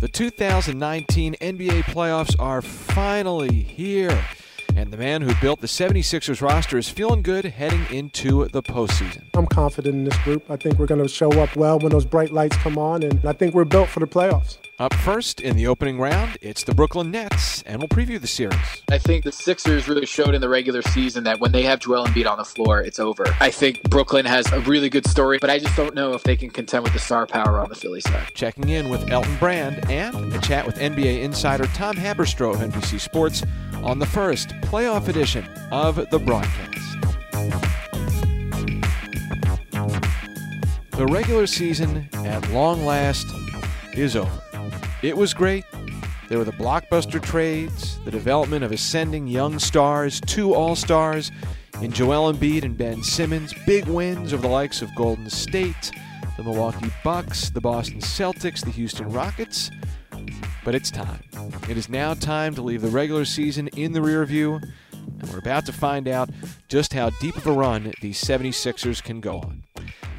The 2019 NBA playoffs are finally here. And the man who built the 76ers roster is feeling good heading into the postseason. I'm confident in this group. I think we're going to show up well when those bright lights come on, and I think we're built for the playoffs. Up first in the opening round, it's the Brooklyn Nets, and we'll preview the series. I think the Sixers really showed in the regular season that when they have Joel Embiid on the floor, it's over. I think Brooklyn has a really good story, but I just don't know if they can contend with the star power on the Philly side. Checking in with Elton Brand and a chat with NBA insider Tom Haberstroh of NBC Sports on the first playoff edition of the broadcast. The regular season, at long last, is over. It was great. There were the blockbuster trades, the development of ascending young stars, two All Stars in Joel Embiid and Ben Simmons, big wins over the likes of Golden State, the Milwaukee Bucks, the Boston Celtics, the Houston Rockets. But it's time. It is now time to leave the regular season in the rear view, and we're about to find out just how deep of a run these 76ers can go on.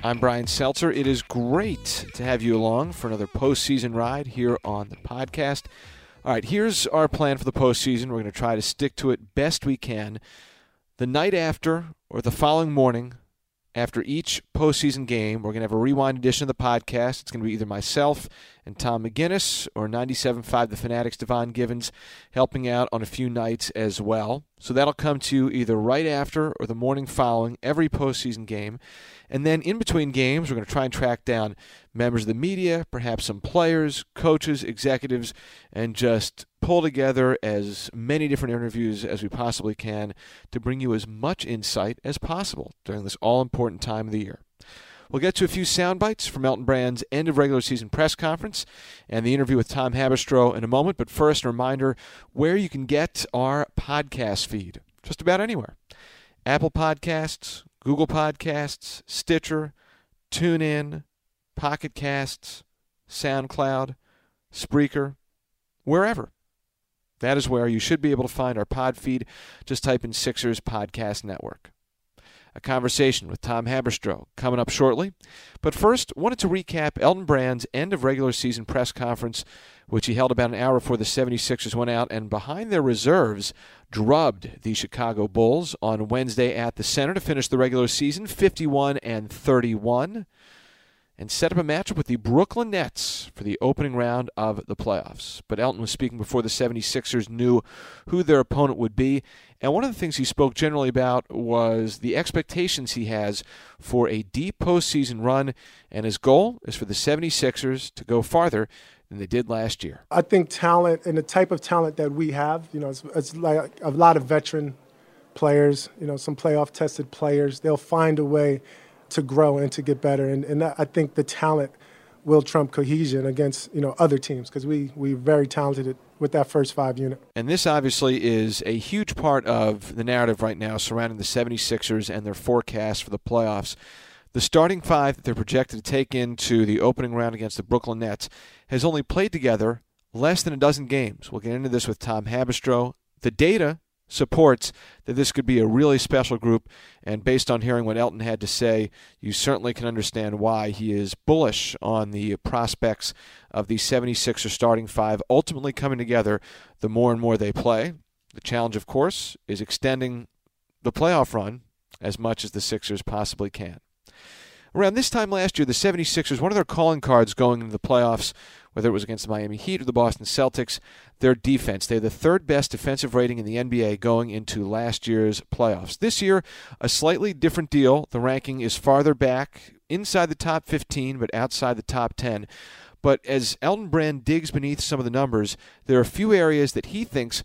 I'm Brian Seltzer. It is great to have you along for another postseason ride here on the podcast. All right, here's our plan for the postseason. We're going to try to stick to it best we can. The night after or the following morning, after each postseason game, we're going to have a rewind edition of the podcast. It's going to be either myself and Tom McGinnis or 97.5 The Fanatics Devon Givens helping out on a few nights as well. So that'll come to you either right after or the morning following every postseason game. And then in between games, we're going to try and track down members of the media, perhaps some players, coaches, executives, and just pull together as many different interviews as we possibly can to bring you as much insight as possible during this all important time of the year. We'll get to a few sound bites from Elton Brand's end of regular season press conference and the interview with Tom Haberstroh in a moment. But first, a reminder where you can get our podcast feed just about anywhere Apple Podcasts, Google Podcasts, Stitcher, TuneIn, Pocket Casts, SoundCloud, Spreaker, wherever. That is where you should be able to find our pod feed. Just type in Sixers Podcast Network. A conversation with Tom Haberstroh coming up shortly. But first, wanted to recap Elton Brand's end of regular season press conference, which he held about an hour before the 76ers went out and behind their reserves drubbed the Chicago Bulls on Wednesday at the center to finish the regular season 51 and 31 and set up a matchup with the Brooklyn Nets for the opening round of the playoffs. But Elton was speaking before the 76ers knew who their opponent would be. And one of the things he spoke generally about was the expectations he has for a deep postseason run. And his goal is for the 76ers to go farther than they did last year. I think talent and the type of talent that we have, you know, it's, it's like a lot of veteran players, you know, some playoff tested players. They'll find a way to grow and to get better. And, and I think the talent will trump cohesion against you know other teams because we we very talented with that first five unit. And this obviously is a huge part of the narrative right now surrounding the 76ers and their forecast for the playoffs. The starting five that they're projected to take into the opening round against the Brooklyn Nets has only played together less than a dozen games. We'll get into this with Tom Haberstroh. The data supports that this could be a really special group, and based on hearing what Elton had to say, you certainly can understand why he is bullish on the prospects of the 76er starting five ultimately coming together the more and more they play. The challenge, of course, is extending the playoff run as much as the Sixers possibly can. Around this time last year, the 76ers, one of their calling cards going into the playoffs whether it was against the Miami Heat or the Boston Celtics, their defense. They are the third best defensive rating in the NBA going into last year's playoffs. This year, a slightly different deal. The ranking is farther back, inside the top 15, but outside the top 10. But as Elton Brand digs beneath some of the numbers, there are a few areas that he thinks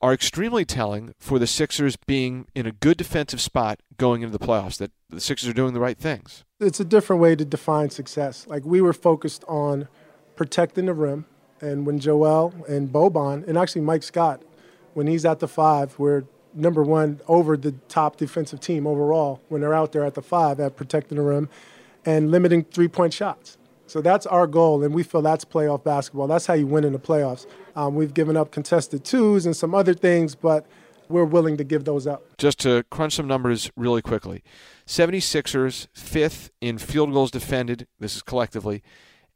are extremely telling for the Sixers being in a good defensive spot going into the playoffs, that the Sixers are doing the right things. It's a different way to define success. Like we were focused on protecting the rim. And when Joel and Boban, and actually Mike Scott, when he's at the five, we're number one over the top defensive team overall when they're out there at the five at protecting the rim and limiting three point shots. So that's our goal, and we feel that's playoff basketball. That's how you win in the playoffs. Um, we've given up contested twos and some other things, but we're willing to give those up. Just to crunch some numbers really quickly 76ers, fifth in field goals defended, this is collectively,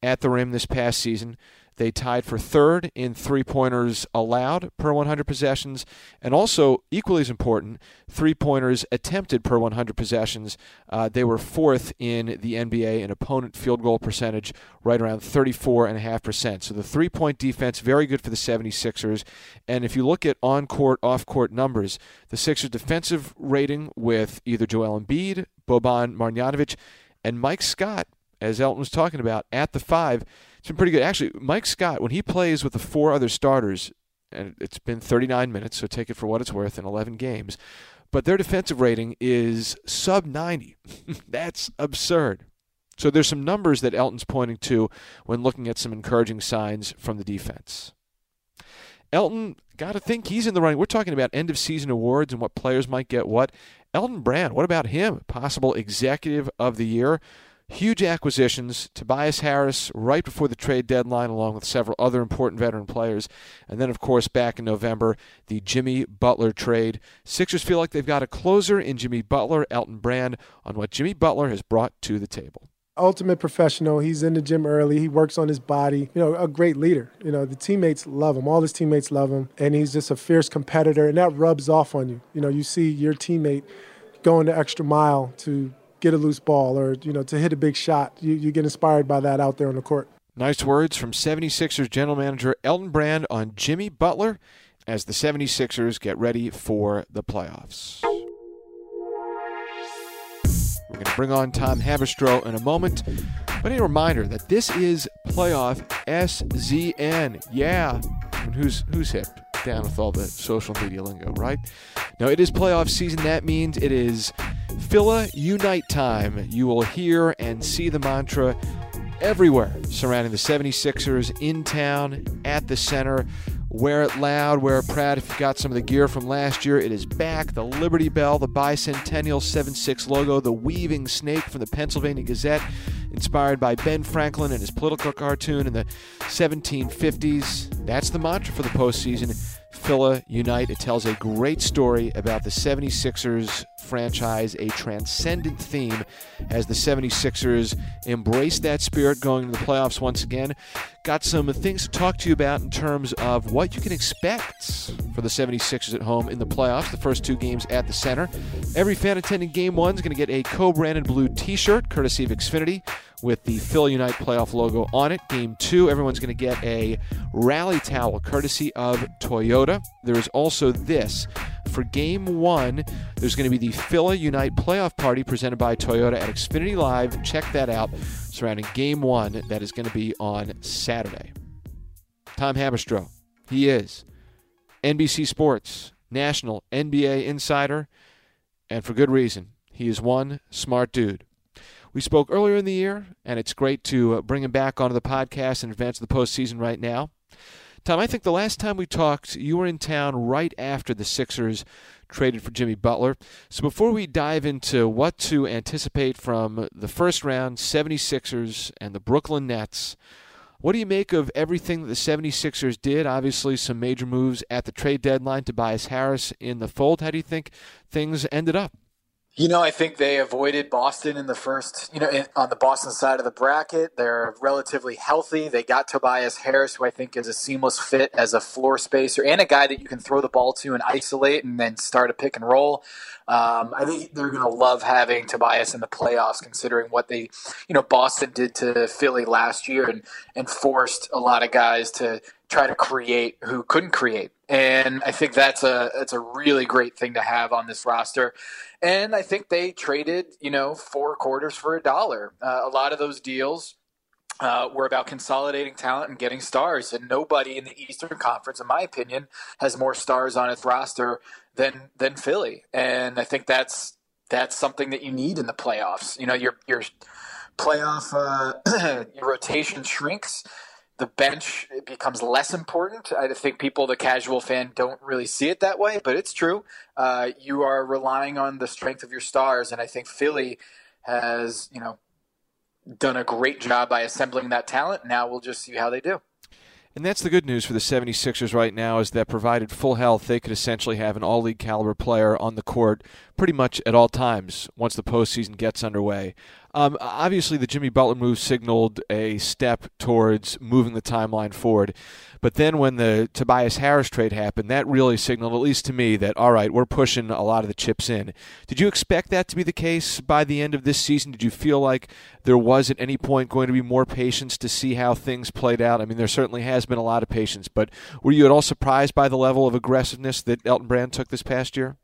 at the rim this past season. They tied for third in three pointers allowed per 100 possessions, and also, equally as important, three pointers attempted per 100 possessions. Uh, they were fourth in the NBA in opponent field goal percentage, right around 34.5%. So the three point defense, very good for the 76ers. And if you look at on court, off court numbers, the Sixers' defensive rating with either Joel Embiid, Boban Marjanovic, and Mike Scott as Elton was talking about, at the five, it's been pretty good. Actually, Mike Scott, when he plays with the four other starters, and it's been 39 minutes, so take it for what it's worth in 11 games, but their defensive rating is sub 90. That's absurd. So there's some numbers that Elton's pointing to when looking at some encouraging signs from the defense. Elton, got to think he's in the running. We're talking about end of season awards and what players might get what. Elton Brand, what about him? Possible executive of the year. Huge acquisitions, Tobias Harris right before the trade deadline, along with several other important veteran players. And then, of course, back in November, the Jimmy Butler trade. Sixers feel like they've got a closer in Jimmy Butler, Elton Brand, on what Jimmy Butler has brought to the table. Ultimate professional. He's in the gym early. He works on his body. You know, a great leader. You know, the teammates love him. All his teammates love him. And he's just a fierce competitor. And that rubs off on you. You know, you see your teammate going the extra mile to get a loose ball or you know to hit a big shot. You, you get inspired by that out there on the court. Nice words from 76ers general manager Elton Brand on Jimmy Butler as the 76ers get ready for the playoffs. We're going to bring on Tom Haberstroh in a moment. But a reminder that this is playoff SZN. Yeah. Who's who's hip? Down with all the social media lingo, right? Now it is playoff season. That means it is Phila Unite time. You will hear and see the mantra everywhere surrounding the 76ers in town, at the center. Wear it loud, wear it proud. If you got some of the gear from last year, it is back. The Liberty Bell, the Bicentennial 7-6 logo, the weaving snake from the Pennsylvania Gazette, inspired by Ben Franklin and his political cartoon in the 1750s. That's the mantra for the postseason. Phila Unite. It tells a great story about the 76ers franchise, a transcendent theme as the 76ers embrace that spirit going into the playoffs once again. Got some things to talk to you about in terms of what you can expect for the 76ers at home in the playoffs, the first two games at the center. Every fan attending game one is going to get a co branded blue t shirt courtesy of Xfinity with the Phil Unite playoff logo on it. Game two, everyone's going to get a rally towel courtesy of Toyota. There is also this. For game one, there's going to be the Phila Unite playoff party presented by Toyota at Xfinity Live. Check that out surrounding game one. That is going to be on Saturday. Tom Haberstroh. He is NBC Sports National NBA Insider, and for good reason. He is one smart dude. We spoke earlier in the year, and it's great to uh, bring him back onto the podcast in advance of the postseason right now. Tom, I think the last time we talked, you were in town right after the Sixers traded for Jimmy Butler. So before we dive into what to anticipate from the first round 76ers and the Brooklyn Nets, what do you make of everything that the 76ers did? Obviously, some major moves at the trade deadline. Tobias Harris in the fold. How do you think things ended up? You know, I think they avoided Boston in the first, you know, on the Boston side of the bracket. They're relatively healthy. They got Tobias Harris, who I think is a seamless fit as a floor spacer and a guy that you can throw the ball to and isolate and then start a pick and roll. Um, I think they're going to love having Tobias in the playoffs, considering what they, you know, Boston did to Philly last year and, and forced a lot of guys to try to create who couldn't create. And I think that's a that's a really great thing to have on this roster. And I think they traded, you know, four quarters for a dollar. Uh, a lot of those deals uh, were about consolidating talent and getting stars. And nobody in the Eastern Conference, in my opinion, has more stars on its roster than than Philly. And I think that's that's something that you need in the playoffs. You know, your your playoff uh, your rotation shrinks the bench becomes less important. I think people, the casual fan, don't really see it that way, but it's true. Uh, you are relying on the strength of your stars, and I think Philly has, you know, done a great job by assembling that talent. Now we'll just see how they do. And that's the good news for the 76ers right now is that provided full health, they could essentially have an all league caliber player on the court pretty much at all times once the postseason gets underway. Um, obviously, the Jimmy Butler move signaled a step towards moving the timeline forward. But then when the Tobias Harris trade happened, that really signaled, at least to me, that, all right, we're pushing a lot of the chips in. Did you expect that to be the case by the end of this season? Did you feel like there was at any point going to be more patience to see how things played out? I mean, there certainly has been a lot of patience, but were you at all surprised by the level of aggressiveness that Elton Brand took this past year?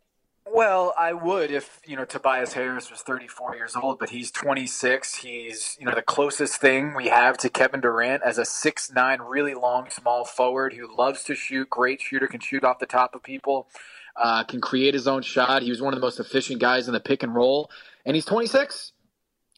Well, I would if you know Tobias Harris was 34 years old, but he's 26. He's you know the closest thing we have to Kevin Durant as a six-nine, really long, small forward who loves to shoot. Great shooter, can shoot off the top of people, uh, can create his own shot. He was one of the most efficient guys in the pick and roll, and he's 26.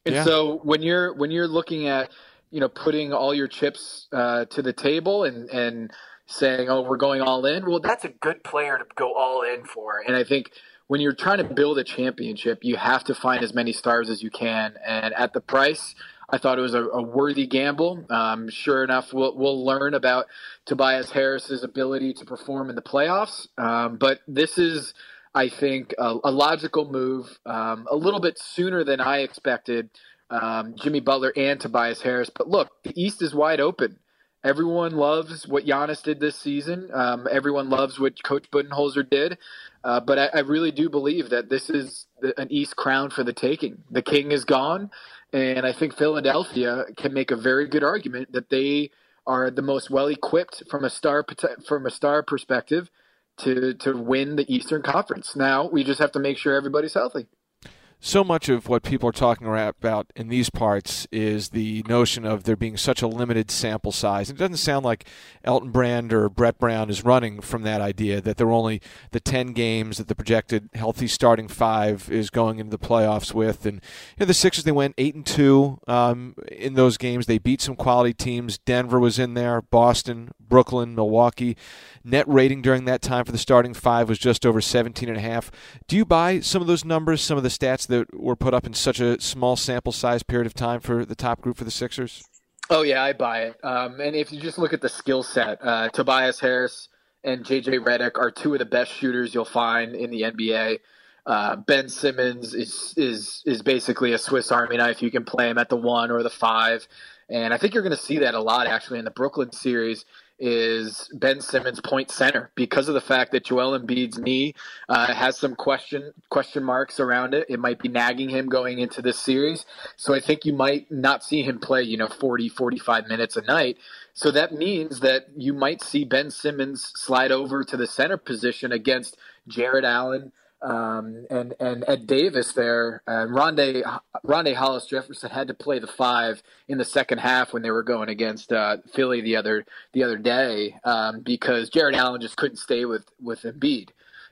And yeah. so when you're when you're looking at you know putting all your chips uh, to the table and and saying, oh, we're going all in. Well, that's a good player to go all in for, and I think when you're trying to build a championship, you have to find as many stars as you can. And at the price, I thought it was a, a worthy gamble. Um, sure enough, we'll, we'll learn about Tobias Harris's ability to perform in the playoffs. Um, but this is, I think, a, a logical move, um, a little bit sooner than I expected. Um, Jimmy Butler and Tobias Harris. But look, the East is wide open. Everyone loves what Giannis did this season. Um, everyone loves what Coach Budenholzer did. Uh, but I, I, really do believe that this is the, an East crown for the taking. The king is gone, and I think Philadelphia can make a very good argument that they are the most well equipped from a star from a star perspective to to win the Eastern Conference. Now we just have to make sure everybody's healthy so much of what people are talking about in these parts is the notion of there being such a limited sample size. It doesn't sound like Elton Brand or Brett Brown is running from that idea that there are only the 10 games that the projected healthy starting five is going into the playoffs with. And you know, the Sixers, they went 8 and 2 um, in those games. They beat some quality teams. Denver was in there, Boston, Brooklyn, Milwaukee. Net rating during that time for the starting five was just over 17 and a half. Do you buy some of those numbers, some of the stats that were put up in such a small sample size period of time for the top group for the Sixers? Oh yeah, I buy it. Um, and if you just look at the skill set, uh, Tobias Harris and JJ Redick are two of the best shooters you'll find in the NBA. Uh, ben Simmons is is is basically a Swiss Army knife. You can play him at the one or the five, and I think you're going to see that a lot actually in the Brooklyn series is Ben Simmons point center because of the fact that Joel Embiid's knee uh, has some question question marks around it. It might be nagging him going into this series. So I think you might not see him play, you know, 40, 45 minutes a night. So that means that you might see Ben Simmons slide over to the center position against Jarrett Allen, um, and and Ed Davis there, uh, Rondae Rondae Hollis Jefferson had to play the five in the second half when they were going against uh, Philly the other the other day um, because Jarrett Allen just couldn't stay with with Embiid.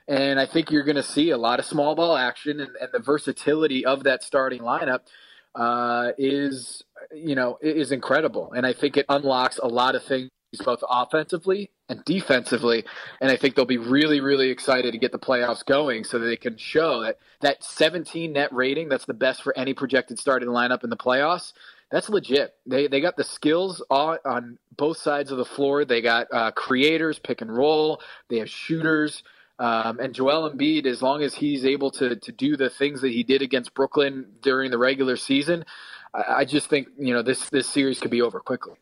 And I think you're going to see a lot of small ball action and, and the versatility of that starting lineup uh, is you know is incredible. And I think it unlocks a lot of things both offensively and defensively. And I think they'll be really, really excited to get the playoffs going so that they can show that that 17 net rating, that's the best for any projected starting lineup in the playoffs. That's legit. They they got the skills on, on both sides of the floor. They got uh, creators, pick and roll. They have shooters. Um, and Joel Embiid, as long as he's able to to do the things that he did against Brooklyn during the regular season, I, just think you know this this series could be over quickly.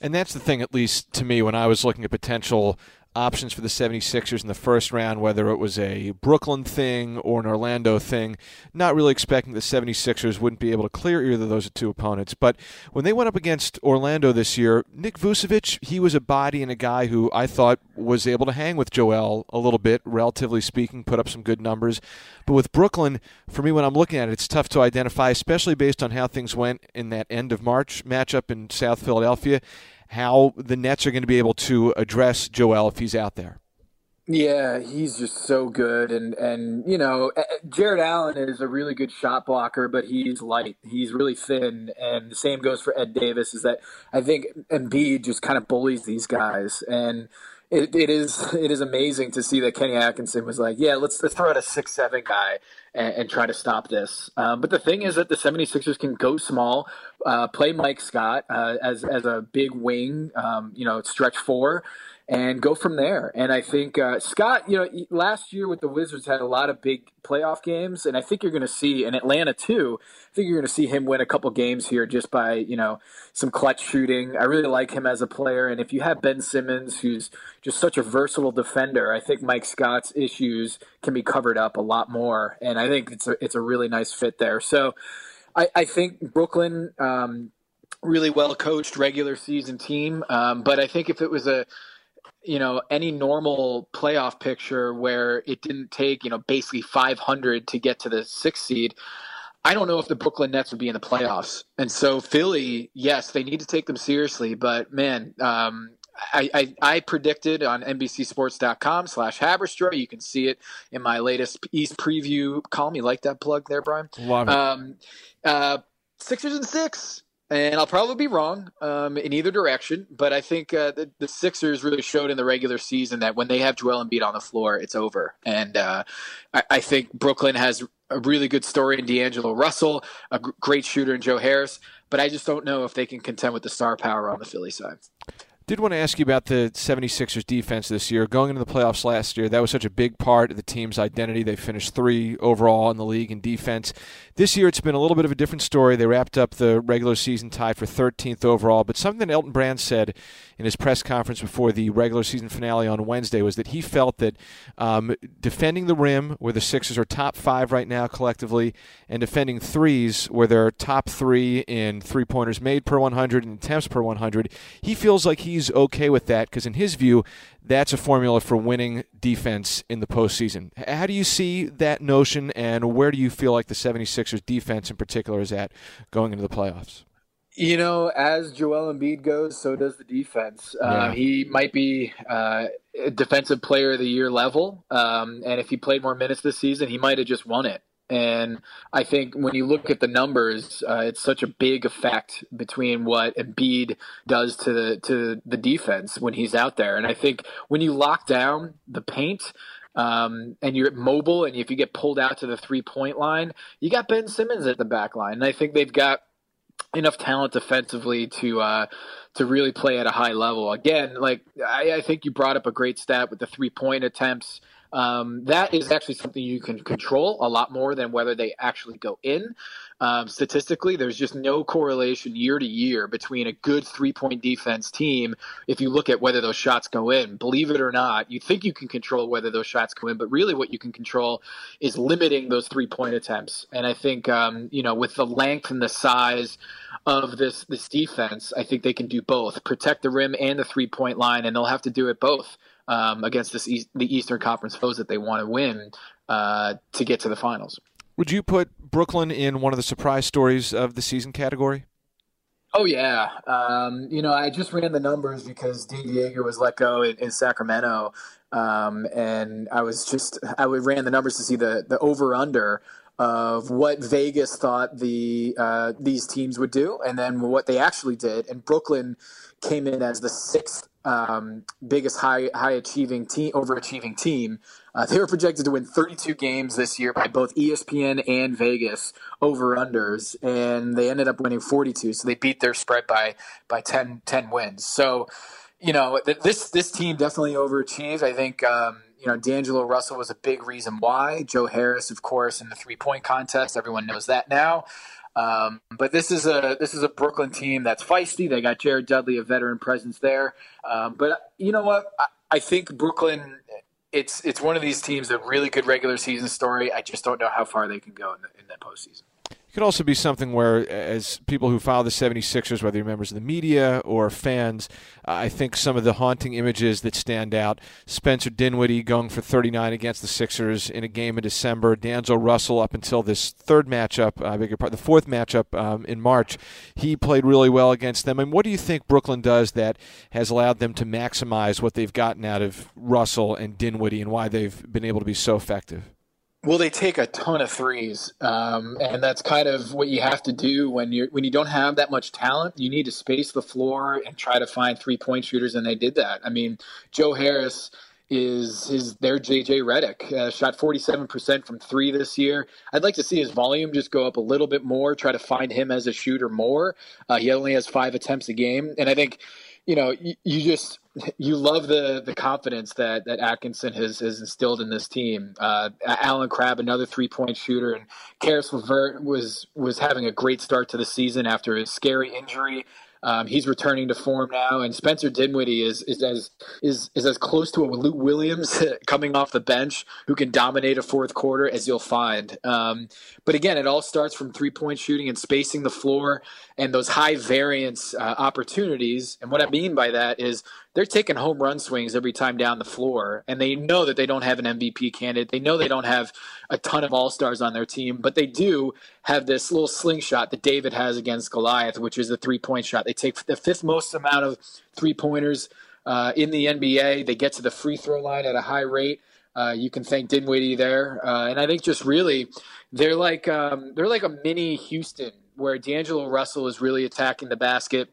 And that's the thing, at least to me, when I was looking at potential options for the 76ers in the first round, whether it was a Brooklyn thing or an Orlando thing. Not really expecting the 76ers wouldn't be able to clear either of those two opponents. But when they went up against Orlando this year, Nick Vucevic, he was a body and a guy who I thought was able to hang with Joel a little bit, relatively speaking, put up some good numbers. But with Brooklyn, for me, when I'm looking at it, it's tough to identify, especially based on how things went in that end of March matchup in South Philadelphia how the Nets are going to be able to address Joel if he's out there. Yeah, he's just so good, and and you know, Jarrett Allen is a really good shot blocker, but he's light. He's really thin, and the same goes for Ed Davis. Is that I think Embiid just kind of bullies these guys, and it, it is it is amazing to see that Kenny Atkinson was like, yeah, let's let's throw out a six seven guy and, and try to stop this. Um, but the thing is that the 76ers can go small, uh, play Mike Scott uh, as as a big wing, um, you know, stretch four, and go from there. And I think uh, Scott, you know, last year with the Wizards had a lot of big playoff games, and I think you're going to see in Atlanta too. I think you're going to see him win a couple games here just by you know some clutch shooting. I really like him as a player, and if you have Ben Simmons, who's just such a versatile defender, I think Mike Scott's issues can be covered up a lot more, and I think it's a it's a really nice fit there. So, I, I think Brooklyn. Um, really well coached regular season team. Um, but I think if it was a you know any normal playoff picture where it didn't take you know basically 500 to get to the sixth seed i don't know if the brooklyn nets would be in the playoffs and so philly yes they need to take them seriously but man um, I, I, I, predicted on NBCSports.com slash Haberstroh. You can see it in my latest East preview column. You like that plug there, Brian? Love it. Um, uh, Sixers and six and I'll probably be wrong um, in either direction, but I think uh, the, the, Sixers really showed in the regular season that when they have Joel Embiid on the floor, it's over. And uh, I, I, think Brooklyn has a really good story in D'Angelo Russell, a great shooter in Joe Harris, but I just don't know if they can contend with the star power on the Philly side. Did want to ask you about the 76ers defense this year. Going into the playoffs last year, that was such a big part of the team's identity. They finished three overall in the league in defense. This year, it's been a little bit of a different story. They wrapped up the regular season tied for 13th overall, but something that Elton Brand said in his press conference before the regular season finale on Wednesday was that he felt that um, defending the rim, where the Sixers are top five right now collectively, and defending threes, where they're top three in three pointers made per 100 and attempts per 100, he feels like he's okay with that because, in his view, that's a formula for winning defense in the postseason. How do you see that notion, and where do you feel like the 76ers defense in particular is at going into the playoffs? You know, as Joel Embiid goes, so does the defense. Uh, yeah. Uh, he might be uh, defensive player of the year level, um, and if he played more minutes this season, he might have just won it. And I think when you look at the numbers, uh, it's such a big effect between what Embiid does to the to the defense when he's out there. And I think when you lock down the paint, um, and you're mobile, and if you get pulled out to the three point line, you got Ben Simmons at the back line, and I think they've got enough talent defensively to uh, to really play at a high level. Again, like I, I think you brought up a great stat with the three point attempts. Um, that is actually something you can control a lot more than whether they actually go in. Um, statistically, there's just no correlation year to year between a good three point defense team if you look at whether those shots go in. Believe it or not, you think you can control whether those shots go in, but really what you can control is limiting those three point attempts. And I think, um, you know, with the length and the size of this, this defense, I think they can do both protect the rim and the three point line, and they'll have to do it both um, against this East, the Eastern Conference foes that they want to win uh, to get to the finals. Would you put Brooklyn in one of the surprise stories of the season category? Oh yeah, um, you know I just ran the numbers because Dave Joerger was let go in, in Sacramento, um, and I was just I ran the numbers to see the the over under of what Vegas thought the uh, these teams would do, and then what they actually did. And Brooklyn came in as the sixth um, biggest high high achieving team, overachieving team. Uh, they were projected to win 32 games this year by both ESPN and Vegas over unders, and they ended up winning 42. So they beat their spread by by 10, 10 wins. So you know this this team definitely overachieved. I think. Um, you know, D'Angelo Russell was a big reason why. Joe Harris, of course, in the three point contest. Everyone knows that now. Um, but this is a this is a Brooklyn team that's feisty. They got Jared Dudley, a veteran presence there. Um, but you know what? I, I, think Brooklyn. It's it's one of these teams that really good regular season story. I just don't know how far they can go in the, in the postseason. It could also be something where, as people who follow the 76ers, whether you're members of the media or fans, uh, I think some of the haunting images that stand out Spencer Dinwiddie going for 39 against the Sixers in a game in December, D'Angelo Russell up until this third matchup, I beg your pardon, the fourth matchup um, in March, he played really well against them. And what do you think Brooklyn does that has allowed them to maximize what they've gotten out of Russell and Dinwiddie and why they've been able to be so effective? Well, they take a ton of threes, um, and that's kind of what you have to do when you when you don't have that much talent. You need to space the floor and try to find three point shooters, and they did that. I mean, Joe Harris is is their JJ Redick uh, shot forty seven percent from three this year. I'd like to see his volume just go up a little bit more. Try to find him as a shooter more. Uh, he only has five attempts a game, and I think you know, you, you, just you love the the confidence that that Atkinson has, has instilled in this team. Uh, Allen Crabbe, another three point shooter, and Caris LeVert was was having a great start to the season after his scary injury. Um, he's returning to form now, and Spencer Dinwiddie is is as is is as close to a Lou Williams coming off the bench who can dominate a fourth quarter as you'll find. Um, but again, it all starts from three point shooting and spacing the floor and those high variance uh, opportunities. And what I mean by that is they're taking home run swings every time down the floor, and they know that they don't have an MVP candidate. They know they don't have a ton of all stars on their team, but they do have this little slingshot that David has against Goliath, which is the three point shot. They take the fifth most amount of three pointers uh, in the NBA. They get to the free throw line at a high rate. Uh, you can thank Dinwiddie there, uh, and I think just really they're like um, they're like a mini Houston where D'Angelo Russell is really attacking the basket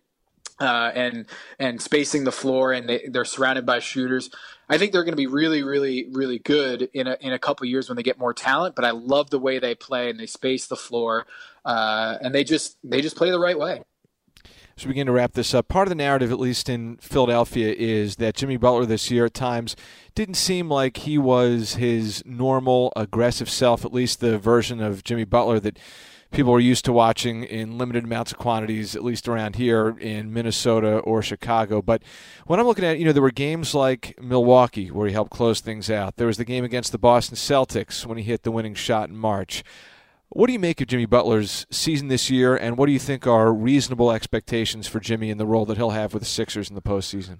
uh, and and spacing the floor, and they, they're surrounded by shooters. I think they're going to be really, really, really good in a in a couple years when they get more talent. But I love the way they play and they space the floor, uh, and they just they just play the right way. As we begin to wrap this up, part of the narrative, at least in Philadelphia, is that Jimmy Butler this year at times didn't seem like he was his normal aggressive self, at least the version of Jimmy Butler that people are used to watching in limited amounts of quantities, at least around here in Minnesota or Chicago. But when I'm looking at, you know, there were games like Milwaukee where he helped close things out. There was the game against the Boston Celtics when he hit the winning shot in March. What do you make of Jimmy Butler's season this year, and what do you think are reasonable expectations for Jimmy in the role that he'll have with the Sixers in the postseason?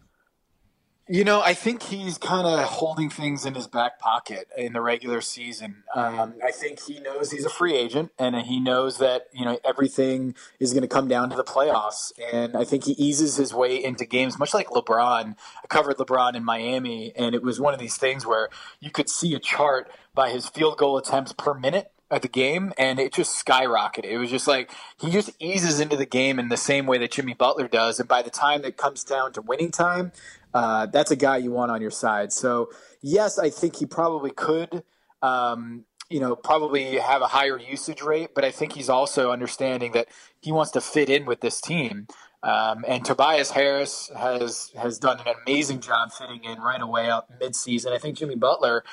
You know, I think he's kind of holding things in his back pocket in the regular season. Um, I think he knows he's a free agent, and he knows that you know everything is going to come down to the playoffs. And I think he eases his way into games, much like LeBron. I covered LeBron in Miami, and it was one of these things where you could see a chart by his field goal attempts per minute at the game and it just skyrocketed. It was just like he just eases into the game in the same way that Jimmy Butler does. And by the time it comes down to winning time, uh, that's a guy you want on your side. So yes, I think he probably could, um, you know, probably have a higher usage rate, but I think he's also understanding that he wants to fit in with this team. Um, and Tobias Harris has has done an amazing job fitting in right away out midseason. I think Jimmy Butler,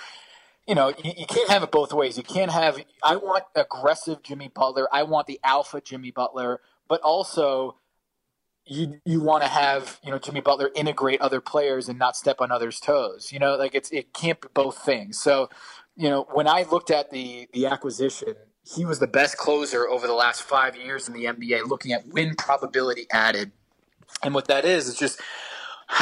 you know, you, you, can't have it both ways. You can't have I want aggressive Jimmy Butler, I want the alpha Jimmy Butler, but also you you want to have you know Jimmy Butler integrate other players and not step on others' toes. You know, like it's it can't be both things. So, you know, when I looked at the the acquisition, he was the best closer over the last five years in the NBA. Looking at win probability added, and what that is is just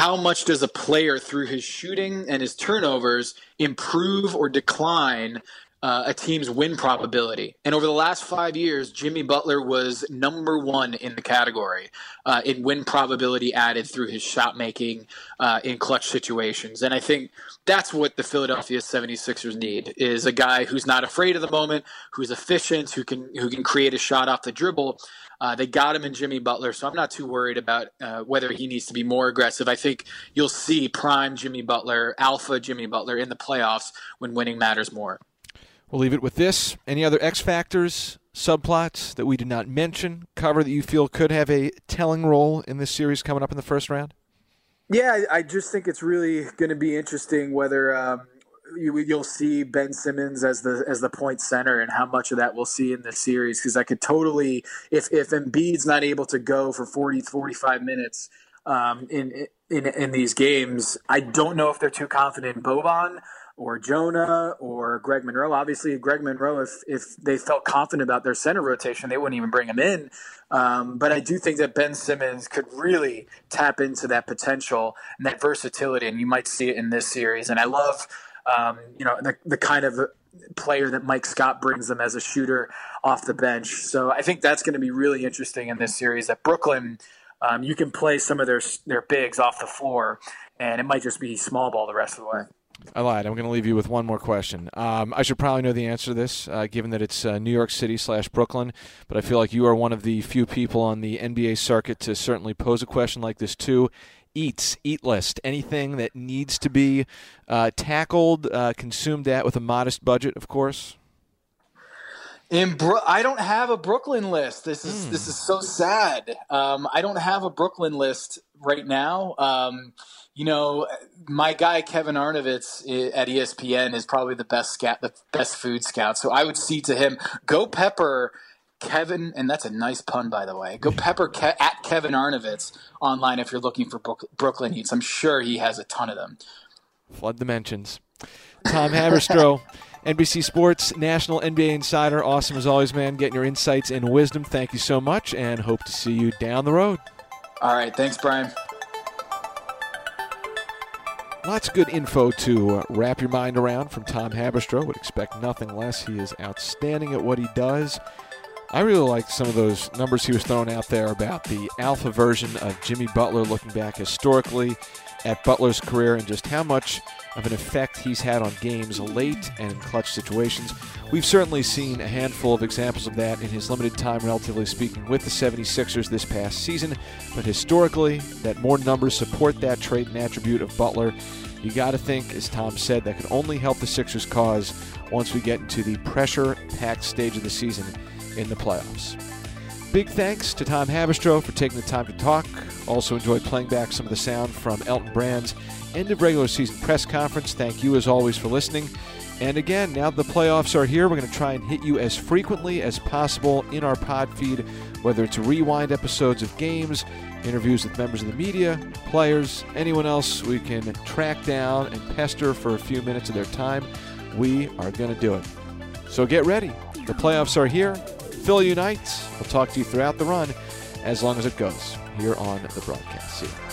how much does a player through his shooting and his turnovers improve or decline uh, a team's win probability. And over the last five years, Jimmy Butler was number one in the category uh, in win probability added through his shot making uh, in clutch situations. And I think that's what the Philadelphia 76ers need is a guy who's not afraid of the moment, who's efficient, who can who can create a shot off the dribble. Uh, they got him in Jimmy Butler, so I'm not too worried about uh, whether he needs to be more aggressive. I think you'll see prime Jimmy Butler, alpha Jimmy Butler in the playoffs when winning matters more. We'll leave it with this. Any other X factors, subplots that we did not mention, cover that you feel could have a telling role in this series coming up in the first round? Yeah, I, just think it's really going to be interesting whether um, you, will see Ben Simmons as the as the point center and how much of that we'll see in this series. Because I could totally, if if Embiid's not able to go for 40, 45 minutes um, in in in these games, I don't know if they're too confident in Boban or Jonah or Greg Monroe. Obviously, Greg Monroe, if if they felt confident about their center rotation, they wouldn't even bring him in. Um, but I do think that Ben Simmons could really tap into that potential and that versatility, and you might see it in this series. And I love, um, you know, the, the kind of player that Mike Scott brings them as a shooter off the bench. So I think that's going to be really interesting in this series. That Brooklyn. Um, you can play some of their their bigs off the floor, and it might just be small ball the rest of the way. I lied. I'm going to leave you with one more question. Um, I should probably know the answer to this, uh, given that it's uh, New York City slash Brooklyn. But I feel like you are one of the few people on the NBA circuit to certainly pose a question like this too. Eats, eat list, anything that needs to be uh, tackled, uh, consumed at with a modest budget, of course. In Bro- I don't have a Brooklyn list. This is mm. this is so sad. Um, I don't have a Brooklyn list right now. Um, you know, my guy Kevin Arnovitz at ESPN is probably the best scout, the best food scout. So I would see to him, go pepper Kevin, and that's a nice pun by the way. Go pepper Ke- at Kevin Arnovitz online if you're looking for Brooklyn eats. I'm sure he has a ton of them. Flood the mentions. Tom Haberstroh. NBC Sports National NBA Insider. Awesome as always, man. Getting your insights and wisdom. Thank you so much, and hope to see you down the road. All right. Thanks, Brian. Lots of good info to uh, wrap your mind around from Tom Haberstroh. Would expect nothing less. He is outstanding at what he does. I really like some of those numbers he was throwing out there about the alpha version of Jimmy Butler looking back historically at Butler's career and just how much of an effect he's had on games late and in clutch situations. We've certainly seen a handful of examples of that in his limited time, relatively speaking, with the 76ers this past season, but historically, that more numbers support that trait and attribute of Butler. You got to think, as Tom said, that could only help the Sixers' cause once we get into the pressure packed stage of the season in the playoffs. Big thanks to Tom Haberstroh for taking the time to talk. Also enjoyed playing back some of the sound from Elton Brand's end of regular season press conference. Thank you as always for listening. And again, now the playoffs are here, we're going to try and hit you as frequently as possible in our pod feed, whether it's rewind episodes of games, interviews with members of the media, players, anyone else we can track down and pester for a few minutes of their time. We are going to do it. So get ready. The playoffs are here. Philly unites. We'll talk to you throughout the run as long as it goes here on the broadcast. See you.